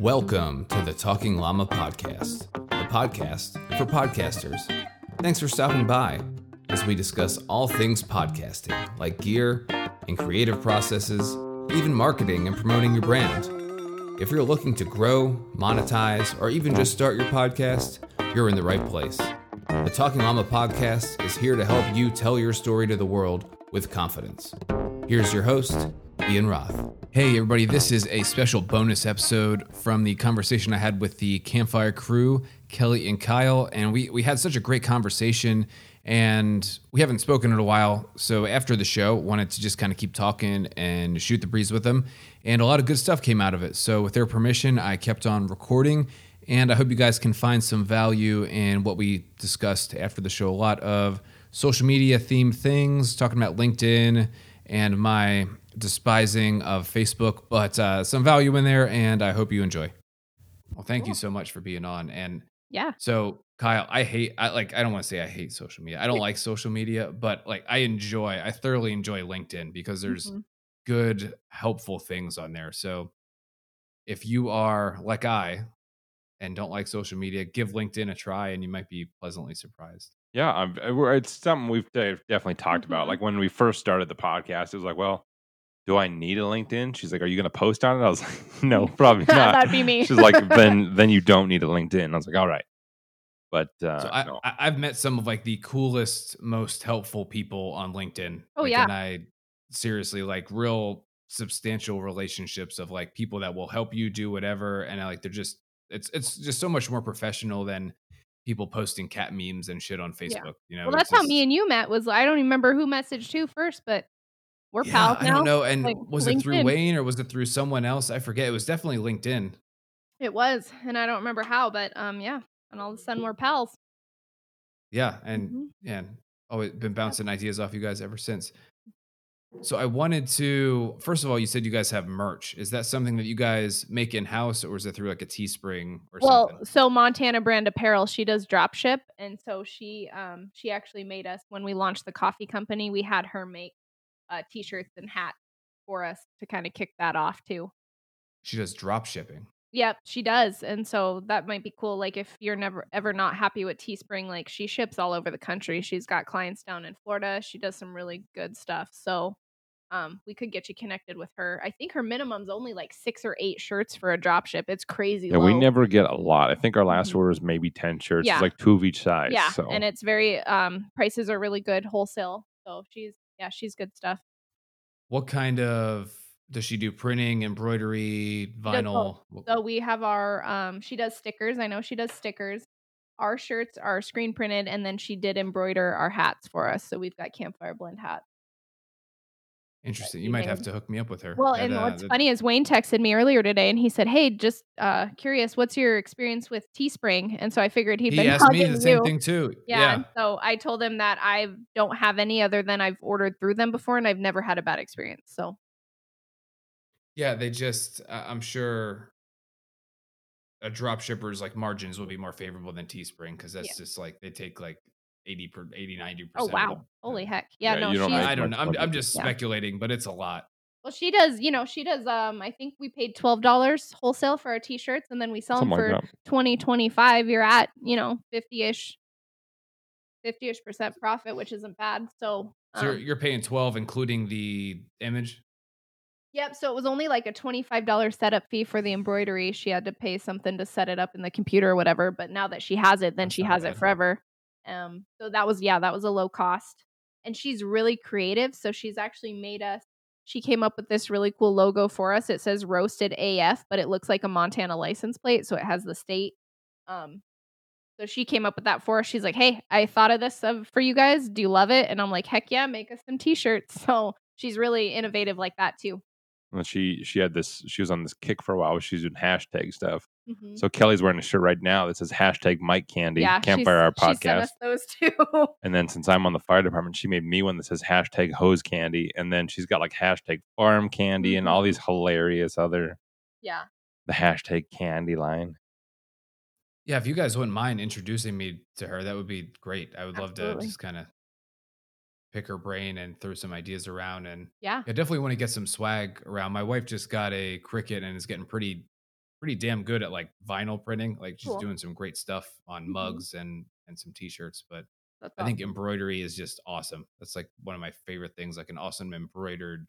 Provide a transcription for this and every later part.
Welcome to the Talking Llama Podcast, the podcast for podcasters. Thanks for stopping by as we discuss all things podcasting, like gear and creative processes, even marketing and promoting your brand. If you're looking to grow, monetize, or even just start your podcast, you're in the right place. The Talking Llama Podcast is here to help you tell your story to the world with confidence. Here's your host, Ian Roth. Hey, everybody, this is a special bonus episode from the conversation I had with the Campfire crew, Kelli and Kyle. And we, we had such a great conversation, and we haven't spoken in a while. So after the show, wanted to just kind of keep talking and shoot the breeze with them. And a lot of good stuff came out of it. So, with their permission, I kept on recording. And I hope you guys can find some value in what we discussed after the show. A lot of social media themed things, talking about LinkedIn and my despising of Facebook, but uh, some value in there, and I hope you enjoy. Well, thank cool. you so much for being on. And yeah, so Kyle, I hate, I like, I don't want to say I hate social media. I don't like social media, but like, I enjoy, I thoroughly enjoy LinkedIn because there's mm-hmm. good, helpful things on there. So if you are like I and don't like social media, give LinkedIn a try, and you might be pleasantly surprised. Yeah, I'm, it's something we've definitely talked mm-hmm. about. Like when we first started the podcast, it was like, well, do I need a LinkedIn? She's like, are you going to post on it? I was like, no, probably not. That'd be me. She's like, then then you don't need a LinkedIn. I was like, all right. But uh, so I, no. I, have met some of like the coolest, most helpful people on LinkedIn. Oh like, yeah, and I seriously like real substantial relationships of like people that will help you do whatever, and I, like they're just it's it's just so much more professional than people posting cat memes and shit on Facebook. Yeah. You know, well, that's just, how me and you met. Was I don't remember who messaged who first, but we're yeah, pals now. I don't know. And like, was LinkedIn. it through Wayne or was it through someone else? I forget. It was definitely LinkedIn. It was, and I don't remember how, but um, yeah. And all of a sudden, we're pals. Yeah, and mm-hmm. yeah, always been bouncing ideas off you guys ever since. So I wanted to first of all, you said you guys have merch. Is that something that you guys make in house, or is it through like a Teespring or well, something? Well, so Montana Brand Apparel, she does drop ship, and so she um she actually made us when we launched the coffee company. We had her make uh, t-shirts and hats for us to kind of kick that off too. She does drop shipping. Yep, she does. And so that might be cool. Like if you're never ever not happy with Teespring, like she ships all over the country. She's got clients down in Florida. She does some really good stuff. So um, we could get you connected with her. I think her minimum's only like six or eight shirts for a drop ship. It's crazy. Yeah, low. we never get a lot. I think our last mm-hmm. order is maybe ten shirts. Yeah. It's like two of each size. Yeah, so. and it's very um prices are really good wholesale. So she's yeah, she's good stuff. What kind of does she do printing, embroidery, vinyl? So we have our um she does stickers. I know she does stickers. Our shirts are screen printed and then she did embroider our hats for us. So we've got campfire blend hats. Interesting. You might have to hook me up with her. Well, and uh, what's funny is Wayne texted me earlier today and he said, Hey, just uh curious, what's your experience with Teespring? And so I figured he'd he been asked me the you. same thing too. Yeah, yeah. So I told him that I don't have any other than I've ordered through them before and I've never had a bad experience. So yeah, they just uh, I'm sure a drop shipper's like margins will be more favorable than Teespring because that's yeah. just like they take like 80 per 80 90 oh wow holy heck yeah, yeah no don't i don't know I'm, I'm just yeah. speculating but it's a lot well she does you know she does um i think we paid $12 wholesale for our t-shirts and then we sell Something them for like 20 25 you're at you know 50ish 50ish percent profit which isn't bad so, um, so you're, um you're paying 12 including the image Yep. So it was only like a $25 setup fee for the embroidery. She had to pay something to set it up in the computer or whatever. But now that she has it, then That's she has bad. it forever. Um, so that was yeah, that was a low cost. And she's really creative, so she's actually made us she came up with this really cool logo for us. It says roasted AF, but it looks like a Montana license plate, so it has the state. Um so she came up with that for us. She's like, "Hey, I thought of this uh, for you guys. Do you love it?" And I'm like, "Heck yeah, make us some t-shirts." So she's really innovative like that too. Well, she she had this. She was on this kick for a while. She's doing hashtag stuff. Mm-hmm. So Kelli's wearing a shirt right now that says hashtag Mic Candy yeah, Campfire Hour Podcast. those two. and then since I'm on the fire department, she made me one that says hashtag Hose Candy, and then she's got like hashtag Farm Candy mm-hmm. and all mm-hmm. these hilarious other. Yeah. The hashtag Candy line. Yeah, if you guys wouldn't mind introducing me to her, that would be great. I would Absolutely. love to just kind of pick her brain and throw some ideas around. And yeah, I definitely want to get some swag around. My wife just got a Cricut and is getting pretty pretty damn good at like vinyl printing. Like she's Cool. doing some great stuff on Mhm. mugs and and some t-shirts. But That's I think embroidery is just awesome. That's like one of my favorite things, like an awesome embroidered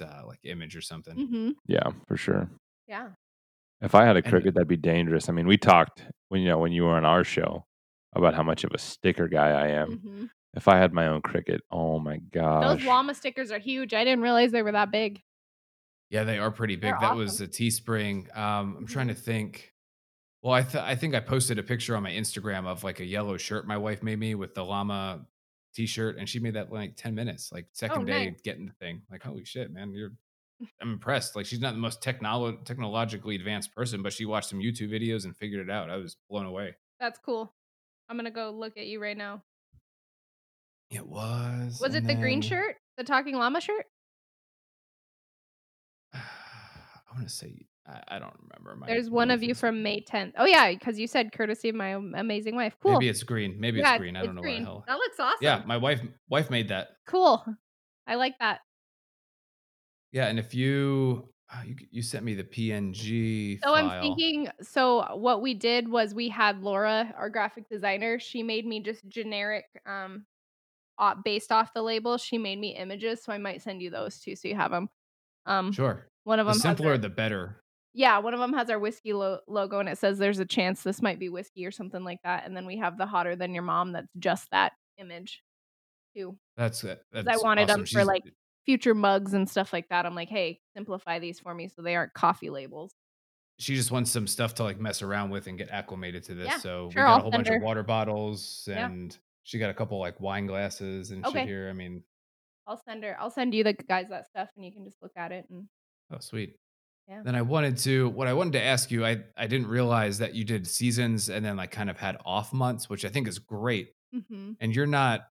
uh, like image or something. Mhm. Yeah, for sure. Yeah. If I had a And- Cricut, that'd be dangerous. I mean, we talked when you know when you were on our show about how much of a sticker guy I am. Mhm. If I had my own Cricut, oh my gosh, Those llama stickers are huge. I didn't realize they were that big. Yeah, they are pretty big. They're that was a Teespring. Um, I'm trying to Mhm. think. Well, I th- I think I posted a picture on my Instagram of like a yellow shirt my wife made me with the llama t-shirt, and she made that like 10 minutes. Like second day Oh, nice. getting the thing. Like holy shit, man, you're. I'm impressed. Like she's not the most technolo- technologically advanced person, but she watched some YouTube videos and figured it out. I was blown away. That's cool. I'm gonna go look at you right now. It was. Was it the green shirt? The talking llama shirt? I want to say I, I don't remember. My There's one of you from May 10th. Oh yeah, because you said courtesy of my amazing wife. Cool. Maybe it's green. Maybe yeah, it's green. I don't know green. what the hell. That looks awesome. Yeah, my wife wife made that. Cool. I like that. Yeah, and if you uh, you you sent me the PNG So file. I'm thinking. So what we did was we had Laura, our graphic designer. She made me just generic, um, uh, based off the label. She made me images, so I might send you those too, so you have them. Um, Sure. one of them The simpler, the better. yeah, one of them has our whiskey lo- logo, and it says there's a chance this might be whiskey or something like that. And then we have the hotter than your mom. That's just that image, too. That's it. That's I wanted awesome. them for She's- like future mugs and stuff like that. I'm like, hey, simplify these for me so they aren't coffee labels. She just wants some stuff to like mess around with and get acclimated to this. Yeah, so sure, we got a whole bunch of water bottles and she got a couple like wine glasses and Okay. shit here. I mean, I'll send her. I'll send you the guys that stuff, and you can just look at it. And oh sweet. Yeah. Then I wanted to what I wanted to ask you, I I didn't realize that you did seasons and then like kind of had off months, which I think is great. mm-hmm. and you're not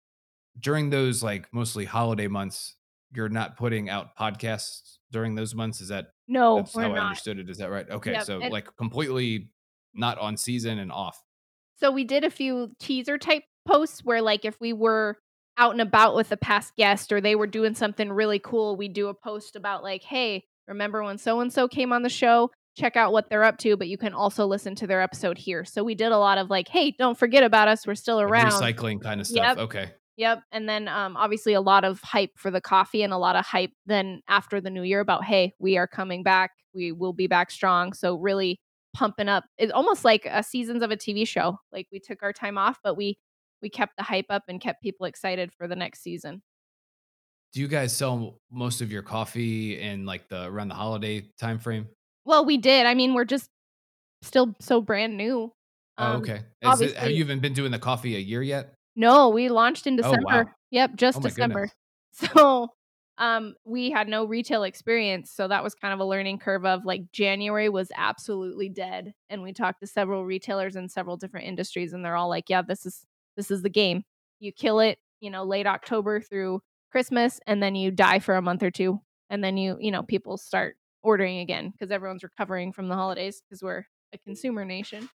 during those like mostly holiday months you're not putting out podcasts during those months is that no, that's how i understood it is that right okay Yep, so and- like completely not on season and off So we did a few teaser type posts where, like, if we were out and about with a past guest or they were doing something really cool, we do a post about like, hey, remember when so and so came on the show? Check out what they're up to, but you can also listen to their episode here. So we did a lot of like, hey, don't forget about us. We're still around. recycling kind of stuff Yep. okay Yep. And then um obviously a lot of hype for the coffee and a lot of hype then after the new year about hey, we are coming back. We will be back strong. So really pumping up. It's almost like a seasons of a TV show. Like we took our time off, but we we kept the hype up and kept people excited for the next season. do you guys sell most of your coffee in like the around the holiday time frame Well, we did. I mean, we're just still so brand new. oh Um, okay is it, have you even been doing the coffee a year yet No, we launched in Oh, wow. December. Yep, just Oh December. goodness. So um we had no retail experience, so that was kind of a learning curve of like January was absolutely dead and we talked to several retailers in several different industries and they're all like, yeah, this is this is the game. You kill it, you know, late October through Christmas and then you die for a month or two and then you, you know, people start ordering again because everyone's recovering from the holidays because we're a consumer nation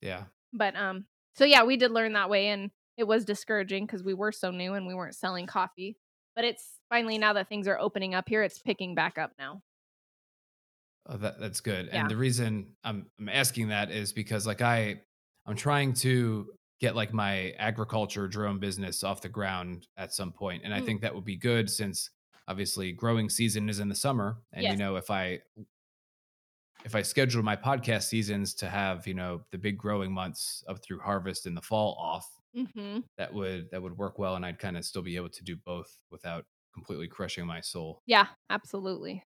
yeah but um so yeah we did learn that way and it was discouraging because we were so new and we weren't selling coffee but it's finally now that things are opening up here it's picking back up now Oh, that that's good. Yeah. And the reason I'm I'm asking that is because like I I'm trying to get like my agriculture drone business off the ground at some point, and I Mm. think that would be good since obviously growing season is in the summer, and you know if I if I schedule my podcast seasons to have you know the big growing months up through harvest in the fall off, mm-hmm. that would that would work well, and I'd kind of still be able to do both without completely crushing my soul. yeah absolutely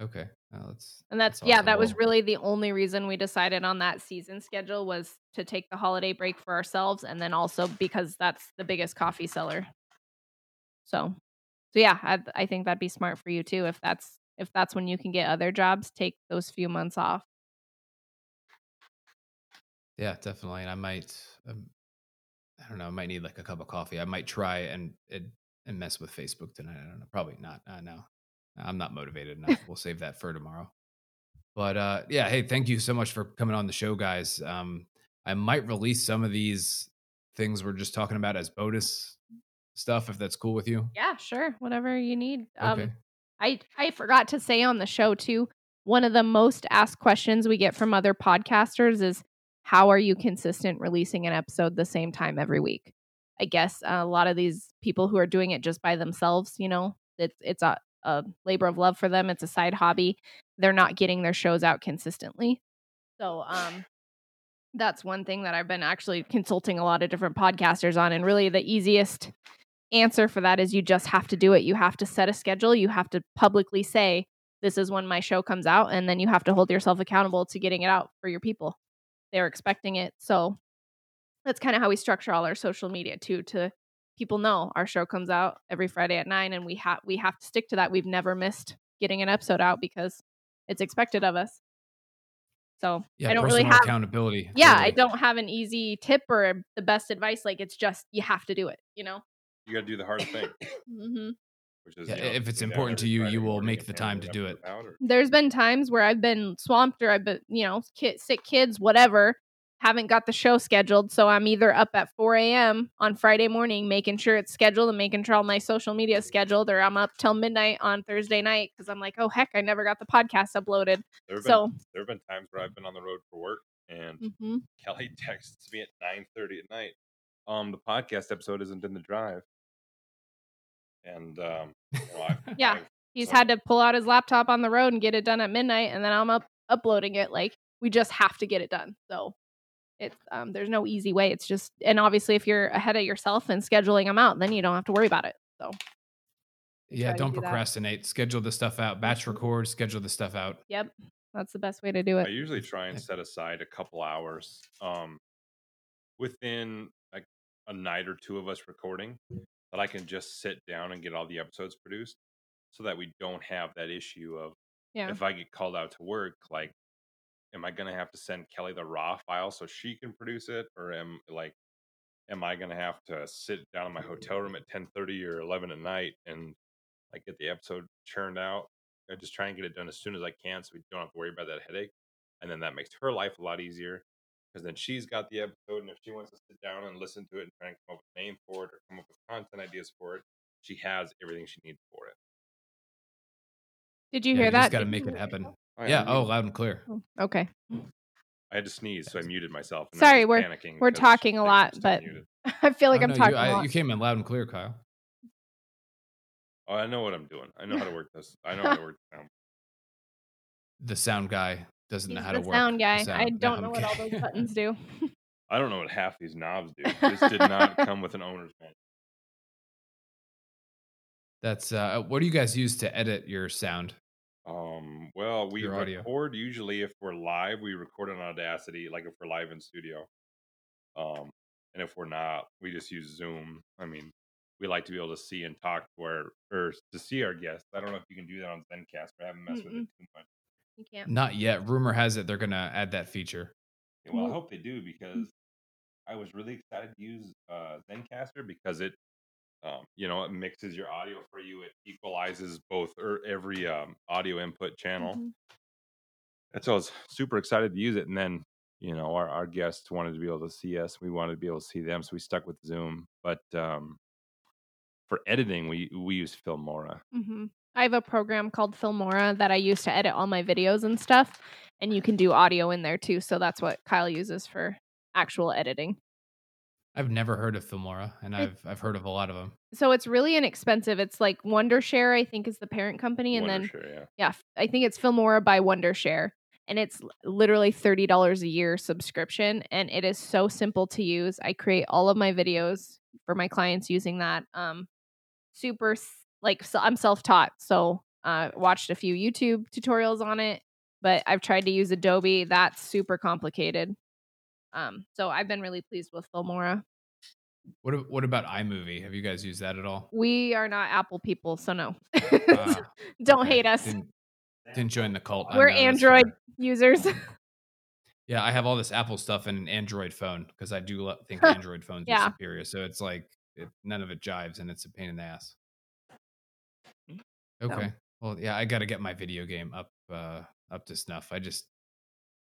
Okay, that's and that's, That's yeah that was really the only reason we decided on that season schedule was to take the holiday break for ourselves and then also because that's the biggest coffee seller so so yeah I, I think that'd be smart for you too if that's if that's when you can get other jobs take those few months off Yeah, definitely. And I might, um, I don't know, I might need like a cup of coffee. I might try and and, and mess with Facebook tonight. I don't know. Probably not. Uh, no, I'm not motivated enough. we'll save that for tomorrow. But uh, yeah, hey, thank you so much for coming on the show, guys. Um, I might release some of these things we're just talking about as bonus stuff, if that's cool with you. Yeah, sure. Whatever you need. Um Okay. I I forgot to say on the show too, one of the most asked questions we get from other podcasters is how are you consistent releasing an episode the same time every week? I guess a lot of these people who are doing it just by themselves, you know, it's it's a, a labor of love for them. It's a side hobby. They're not getting their shows out consistently. So, um, that's one thing that I've been actually consulting a lot of different podcasters on. And really, the easiest answer for that is you just have to do it. You have to set a schedule. You have to publicly say, this is when my show comes out. And then you have to hold yourself accountable to getting it out for your people. They're expecting it. So that's kind of how we structure all our social media too, to people know our show comes out every Friday at nine and we have we have to stick to that. We've never missed getting an episode out because it's expected of us. So Yeah, I don't personal really have accountability. yeah, totally. I don't have an easy tip or the best advice. Like it's just you have to do it, you know. You got to do the hard thing, mm-hmm. which is Yeah, you know, if it's important to you, Friday you will make the time to do it. or- There's been times where I've been swamped or I've been, you know, kid, sick kids, whatever. Haven't got the show scheduled, so I'm either up at 4 a.m. on Friday morning making sure it's scheduled and making sure all my social media is scheduled, or I'm up till midnight on Thursday night because I'm like, oh heck, I never got the podcast uploaded. There have been So, there have been times where I've been on the road for work and hmm Kelli texts me at nine thirty at night. Um, the podcast episode isn't in the drive, and um, you know, I've, Yeah. I've- he's So- had to pull out his laptop on the road and get it done at midnight, and then I'm up uploading it. Like we just have to get it done. So it's um, there's no easy way. It's just and obviously if you're ahead of yourself and scheduling them out, then you don't have to worry about it. So Yeah, don't do that. procrastinate. Schedule the stuff out. Batch Mhm. record. Schedule the stuff out. Yep, that's the best way to do it. I usually try and set aside a couple hours um, within like a night or two of us recording that I can just sit down and get all the episodes produced so that we don't have that issue of Yeah. if I get called out to work, like, am I going to have to send Kelli the raw file so she can produce it? Or am like, am I going to have to sit down in my hotel room at 1030 or 11 at night and like get the episode churned out? I just try and get it done as soon as I can so we don't have to worry about that headache. And then that makes her life a lot easier because then she's got the episode. And if she wants to sit down and listen to it and try and come up with a name for it or come up with content ideas for it, she has everything she needs for it. Did you Yeah, hear you that? just got to make it happen. Myself? I Yeah. Oh, loud and clear. Oh, Okay. I had to sneeze, so I muted myself. and Sorry, we're- panicking we're talking a lot, but- muted. I feel like Oh, I'm no, talking you, a I, lot. you came in loud and clear, Kyle. Oh, I know what I'm doing. I know how to work this. I know how to work this. Now. The sound guy doesn't know how the to work. sound the guy. I sound. don't No, know I'm what all those buttons do. I don't know what half these knobs do. This did not come with an owner's manual. That's uh, what do you guys use to edit your sound? Um, well, we Your audio. record usually if we're live, we record on Audacity, like if we're live in studio. Um, and if we're not, we just use Zoom. I mean, we like to be able to see and talk to our or to see our guests. I don't know if you can do that on Zencast, but I haven't messed with it too much. you can't. Not yet. Rumor has it they're gonna add that feature. Yeah, well, I hope they do because I was really excited to use uh, Zencastr because it, um, you know, it mixes your audio for you. It equalizes both or every um, audio input channel. Mhm. And so I was super excited to use it. And then, you know, our, our guests wanted to be able to see us. We wanted to be able to see them. So we stuck with Zoom. But um, for editing, we we use Filmora. hmm I have a program called Filmora that I use to edit all my videos and stuff, and you can do audio in there too. So that's what Kyle uses for actual editing. I've never heard of Filmora, and It- I've I've heard of a lot of them. So it's really inexpensive. It's like Wondershare, I think, is the parent company, and then yeah. yeah, f- I think it's Filmora by Wondershare, and it's literally thirty dollars a year subscription, and it is so simple to use. I create all of my videos for my clients using that. Um, super like so I'm self taught, so uh, watched a few YouTube tutorials on it, but I've tried to use Adobe. That's super complicated. Um, so I've been really pleased with Filmora. What what about iMovie? Have you guys used that at all? We are not Apple people, so no. Ah, Don't okay. hate us. Didn't, didn't join the cult. We're Android users. Yeah, I have all this Apple stuff in an Android phone because I do think Android phones Yeah. are superior. So it's like it, none of it jives, and it's a pain in the ass. Okay. Well, yeah, I got to get my video game up uh, up to snuff. I just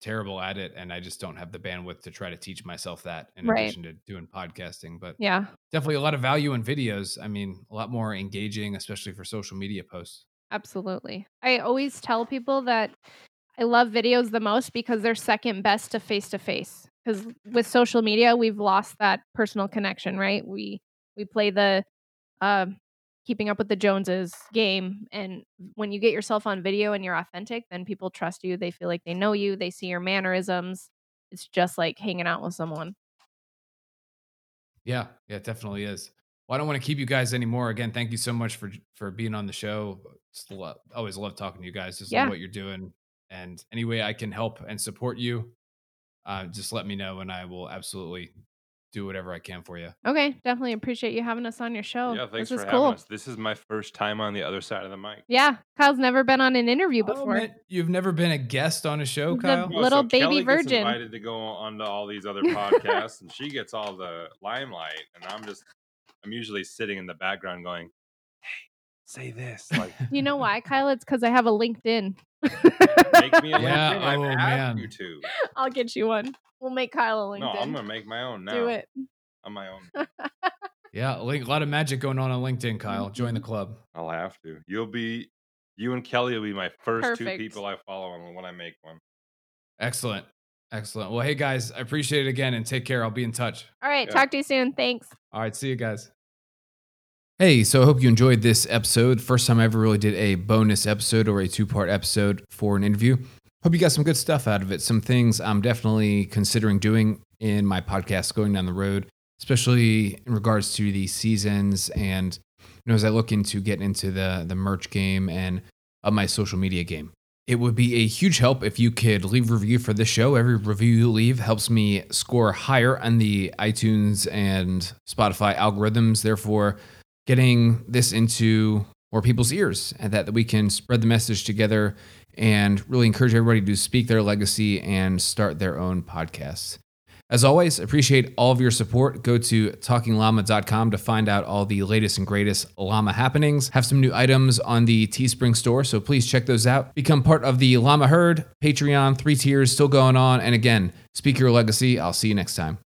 terrible at it, and I just don't have the bandwidth to try to teach myself that. In Right. addition to doing podcasting, but yeah. definitely a lot of value in videos. I mean, a lot more engaging, especially for social media posts. Absolutely. I always tell people that I love videos the most because they're second best to face to face. Because with social media, we've lost that personal connection, right? We we play the uh, keeping up with the Joneses game, and when you get yourself on video and you're authentic, then people trust you. They feel like they know you. They see your mannerisms. It's just like hanging out with someone. Yeah, yeah, it definitely is. Well, I don't want to keep you guys anymore. Again, thank you so much for for being on the show. Love, always love talking to you guys. Just Yeah. love what you're doing, and any way I can help and support you, uh, just let me know, and I will absolutely do whatever I can for you. Okay, definitely appreciate you having us on your show. yeah, thanks this for is having cool. us. This is my first time on the other side of the mic. Yeah, Kyle's never been on an interview Oh, before. man, you've never been a guest on a show, The- Kyle? Oh, well, Little so baby Kelli gets virgin. invited to go on to all these other podcasts, and she gets all the limelight, and I'm just, I'm usually sitting in the background going, "Hey, say this." Like, you know why, Kyle? It's because I have a LinkedIn. Make me a Yeah, LinkedIn. I've oh, asked man. you to. I'll get you one. We'll make Kyle a LinkedIn. No, I'm gonna make my own now. Do it. on my own. Yeah, a a lot of magic going on on LinkedIn, Kyle. Join the club. I'll have to. You'll be, you and Kelli will be my first two people I follow on when I make one. Excellent. Excellent. Well, hey guys, I appreciate it again and take care. I'll be in touch. All right, Yeah. talk to you soon. Thanks. All right, see you guys. Hey, so I hope you enjoyed this episode. First time I ever really did a bonus episode or a two part episode for an interview. Hope you got some good stuff out of it. Some things I'm definitely considering doing in my podcast going down the road, especially in regards to the seasons and you know as I look into getting into the the merch game and of my social media game. It would be a huge help if you could leave a review for this show. Every review you leave helps me score higher on the iTunes and Spotify algorithms. Therefore, getting this into more people's ears and that we can spread the message together and really encourage everybody to speak their legacy and start their own podcasts. As always, appreciate all of your support. Go to talkingllama.com to find out all the latest and greatest llama happenings. Have some new items on the Teespring store, so please check those out. Become part of the Llama Herd, Patreon, three tiers still going on. And again, speak your legacy. I'll see you next time.